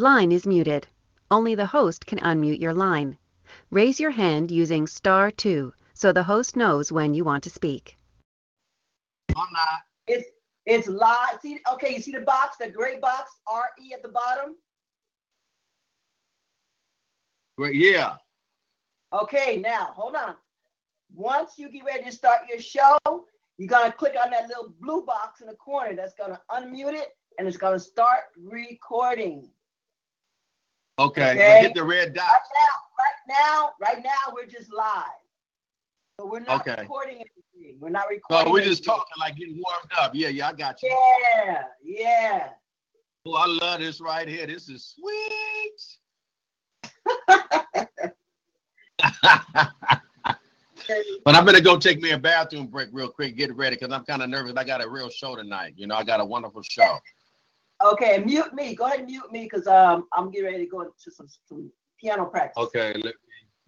Line is muted. Only the host can unmute your line. Raise your hand using star two so the host knows when you want to speak. I'm not. It's it's live. See, okay, you see the box, the gray box, R E at the bottom. But yeah. Okay, now hold on. Once you get ready to start your show, you're gonna click on that little blue box in the corner. That's gonna unmute it, and it's gonna start recording. Okay. Okay. Hit the red dot. Right now, right now, right now, we're just live. So we're not Okay. recording anything. We're not recording. So we're just anything. talking like getting warmed up. Yeah, yeah, I got you. Yeah, yeah. Oh, I love this right here. This is sweet. but I'm gonna go take me a bathroom break real quick, get ready, because I'm kind of nervous. I got a real show tonight. You know, I got a wonderful show. Okay, mute me. Go ahead and mute me because um I'm getting ready to go to some, some piano practice. Okay, let me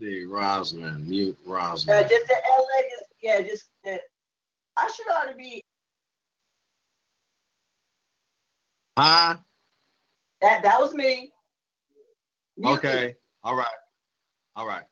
see. Rosalind, mute Uh, Rosalind. just the LA, just, yeah, just uh, I should ought to be Huh? that. That was me. Mute me. Okay. All right. All right.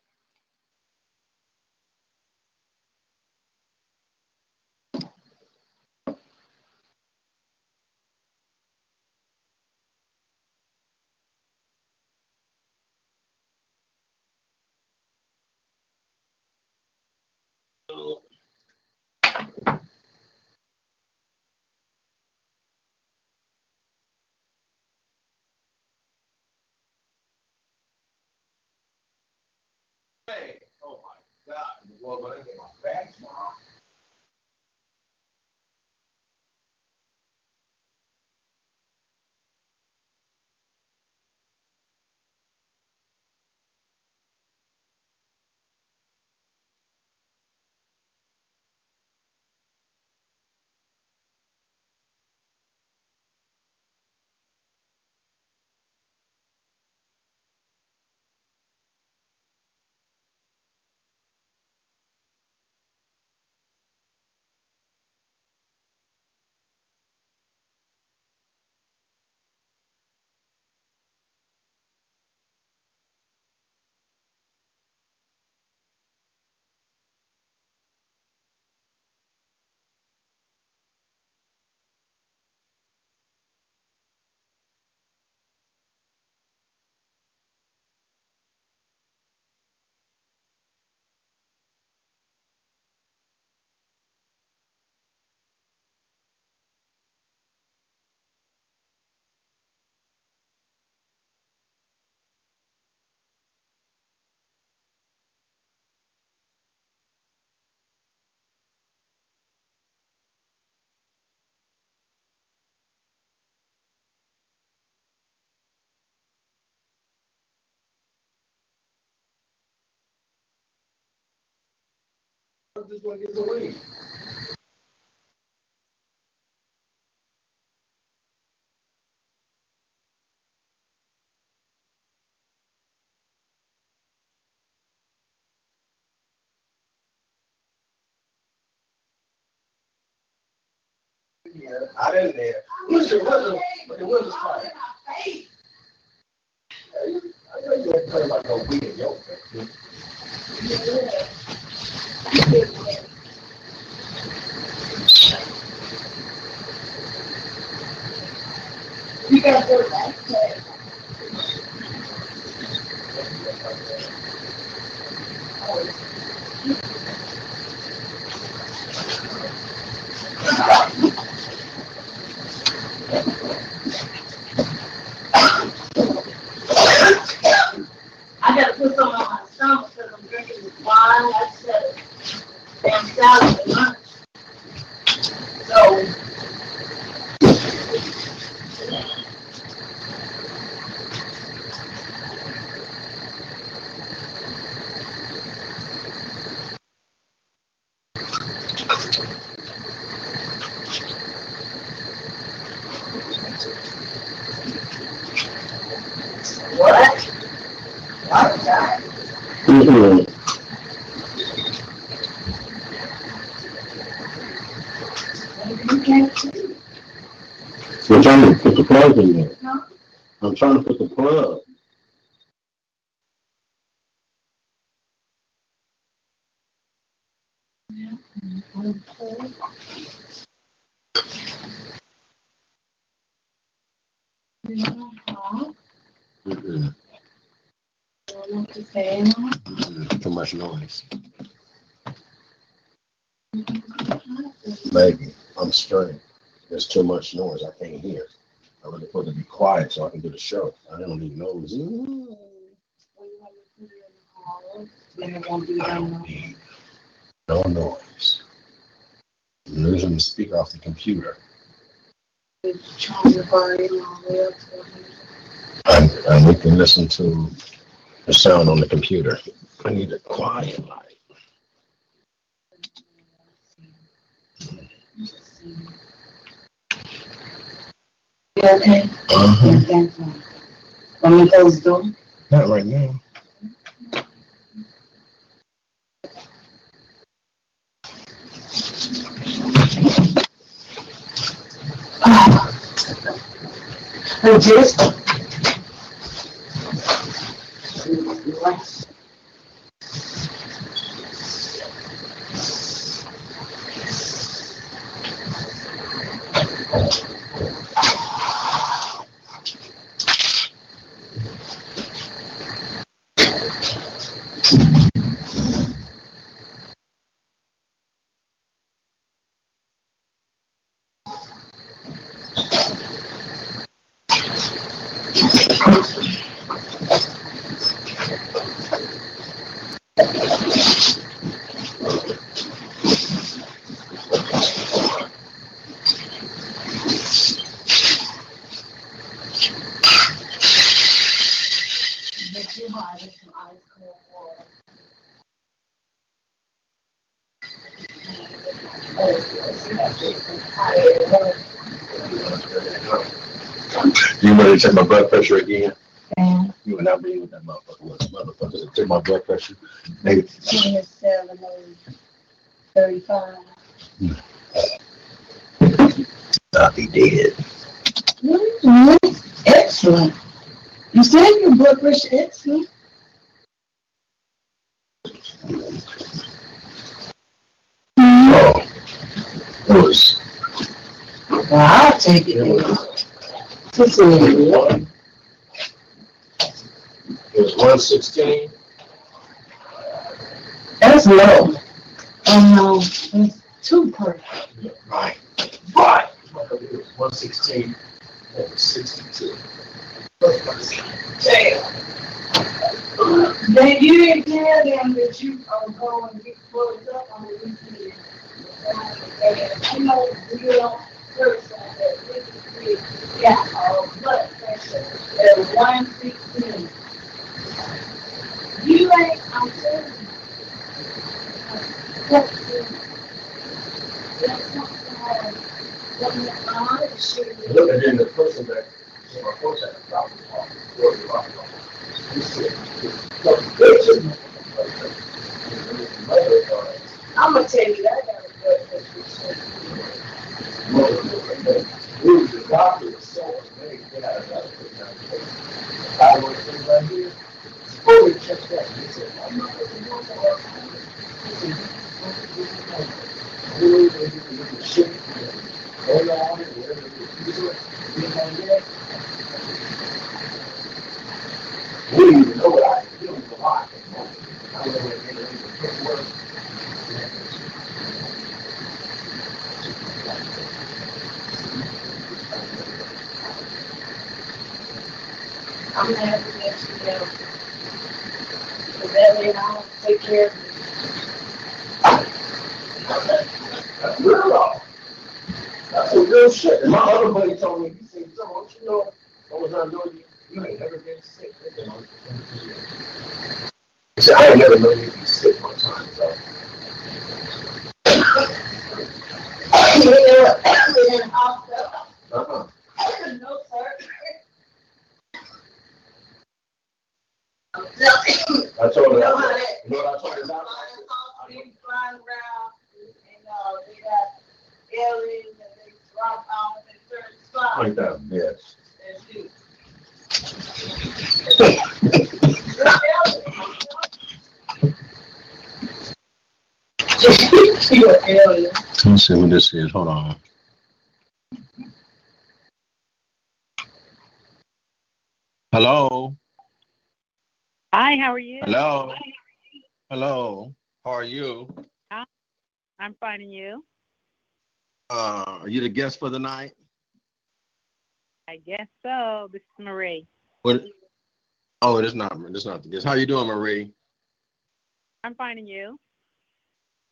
Hey, oh my God. Get my back the. Yeah, I didn't there. What's the weather? What's the weather like? I know you ain't playing like. You got to back I dollars a. So What? What? Hmm. Mhm. We're trying to put the plug in there. I'm trying to put the plug. Mhm. Too much noise. Maybe. I'm straight. There's too much noise. I can't hear. I'm really supposed to be quiet so I can do the show. I don't need noise. I don't need no noise. I'm losing the speaker off the computer. And, and we can listen to the sound on the computer. I need a quiet light. Okay. Uh-huh. Want me to close the door? Not right now. Oh, just. You ready to check my blood pressure again? Yeah. You and I be with that motherfucker. Look, Motherfuckers, check my blood pressure. They, Twenty-seven, thirty-five. I'll be dead. Excellent. You said your blood pressure excellent. Oh, it was Well, I'll take it. Just a little. one. It was one sixteen. That's low. Oh, no, it's too perfect. Right. Right. One sixteen. that was sixty-two. Damn. Then you didn't tell them that you are going to get plugged up on the weekend. You know, we don't curse on that pressure at. You ain't, I'm telling you. I'm gonna tell you, that was so amazed, they had another put down. I was sitting right here. Oh, he checked that. He said, I'm gonna do that. He said, "You can do the shit, go to you take care you. Real. That's some real shit. My other buddy told me, he said, "Joe, don't you know, what was I doing? You ain't never been sick. You? He said, I ain't never known you be sick one time, so. You know, in the hospital. Uh-uh. No, sir. Okay. I told her, You know how that- that- you know what I told her about? Flying around and, uh, they got aliens and they drop out and they turn the. Like that, yes. That's you. You're an alien. Let's see what this is. Hold on. Hello. Hi, how are you? Hello. Hello. How are you? I'm finding you. Uh, are you the guest for the night? I guess so. This is Marie. What? Oh, it is not. It's not the guest. How you doing, Marie? I'm finding you.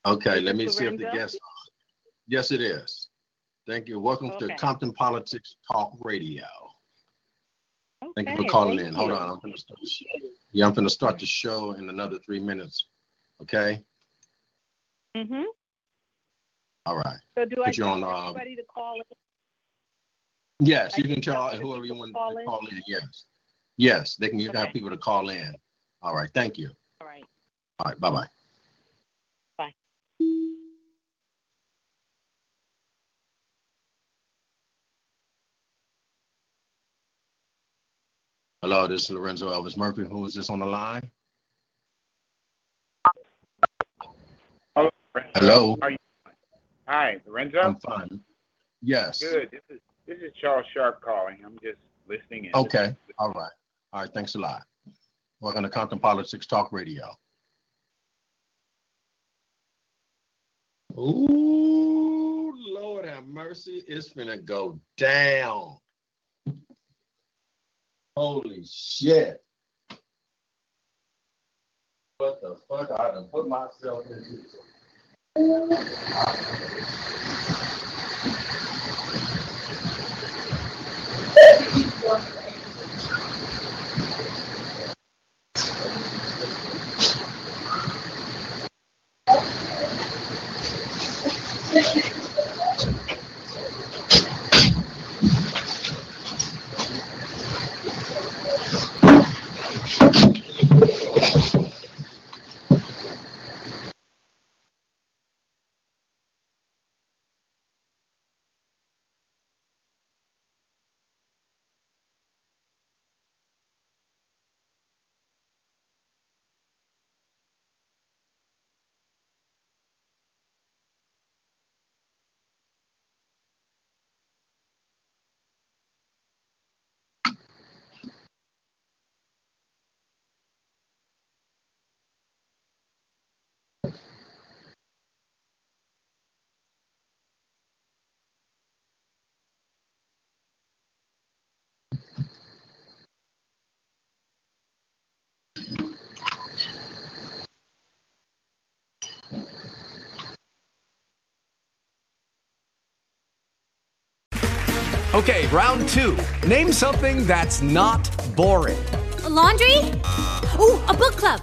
Okay, let me see if the guest. Yes, it is. Thank you. Welcome to Compton Politics Talk Radio. Thank you for Okay, calling thank in. Hold you. on. I'm gonna start. the. Yeah, I'm gonna start the show in another three minutes. Okay. Mm-hmm. All right. So do I Put you tell on, um, everybody to call in? Yes, you can tell whoever you people to want call to in? call in. Yes. Yes, they can you have people to call in. All right. Thank you. All right. All right. Bye bye bye. Hello, this is Lorenzo Elvis Murphy. Who is this on the line? Hello. Hello. How are you? Hi, Lorenzo. I'm fine. Yes. Good. This is this is Charles Sharp calling. I'm just listening in. Okay. All right. All right. Thanks a lot. Welcome to Compton Politics Talk Radio. Ooh, Lord have mercy. It's gonna go down. Holy shit. What the fuck? I done put myself into. Okay, round two. Name something that's not boring. A laundry? Ooh, a book club.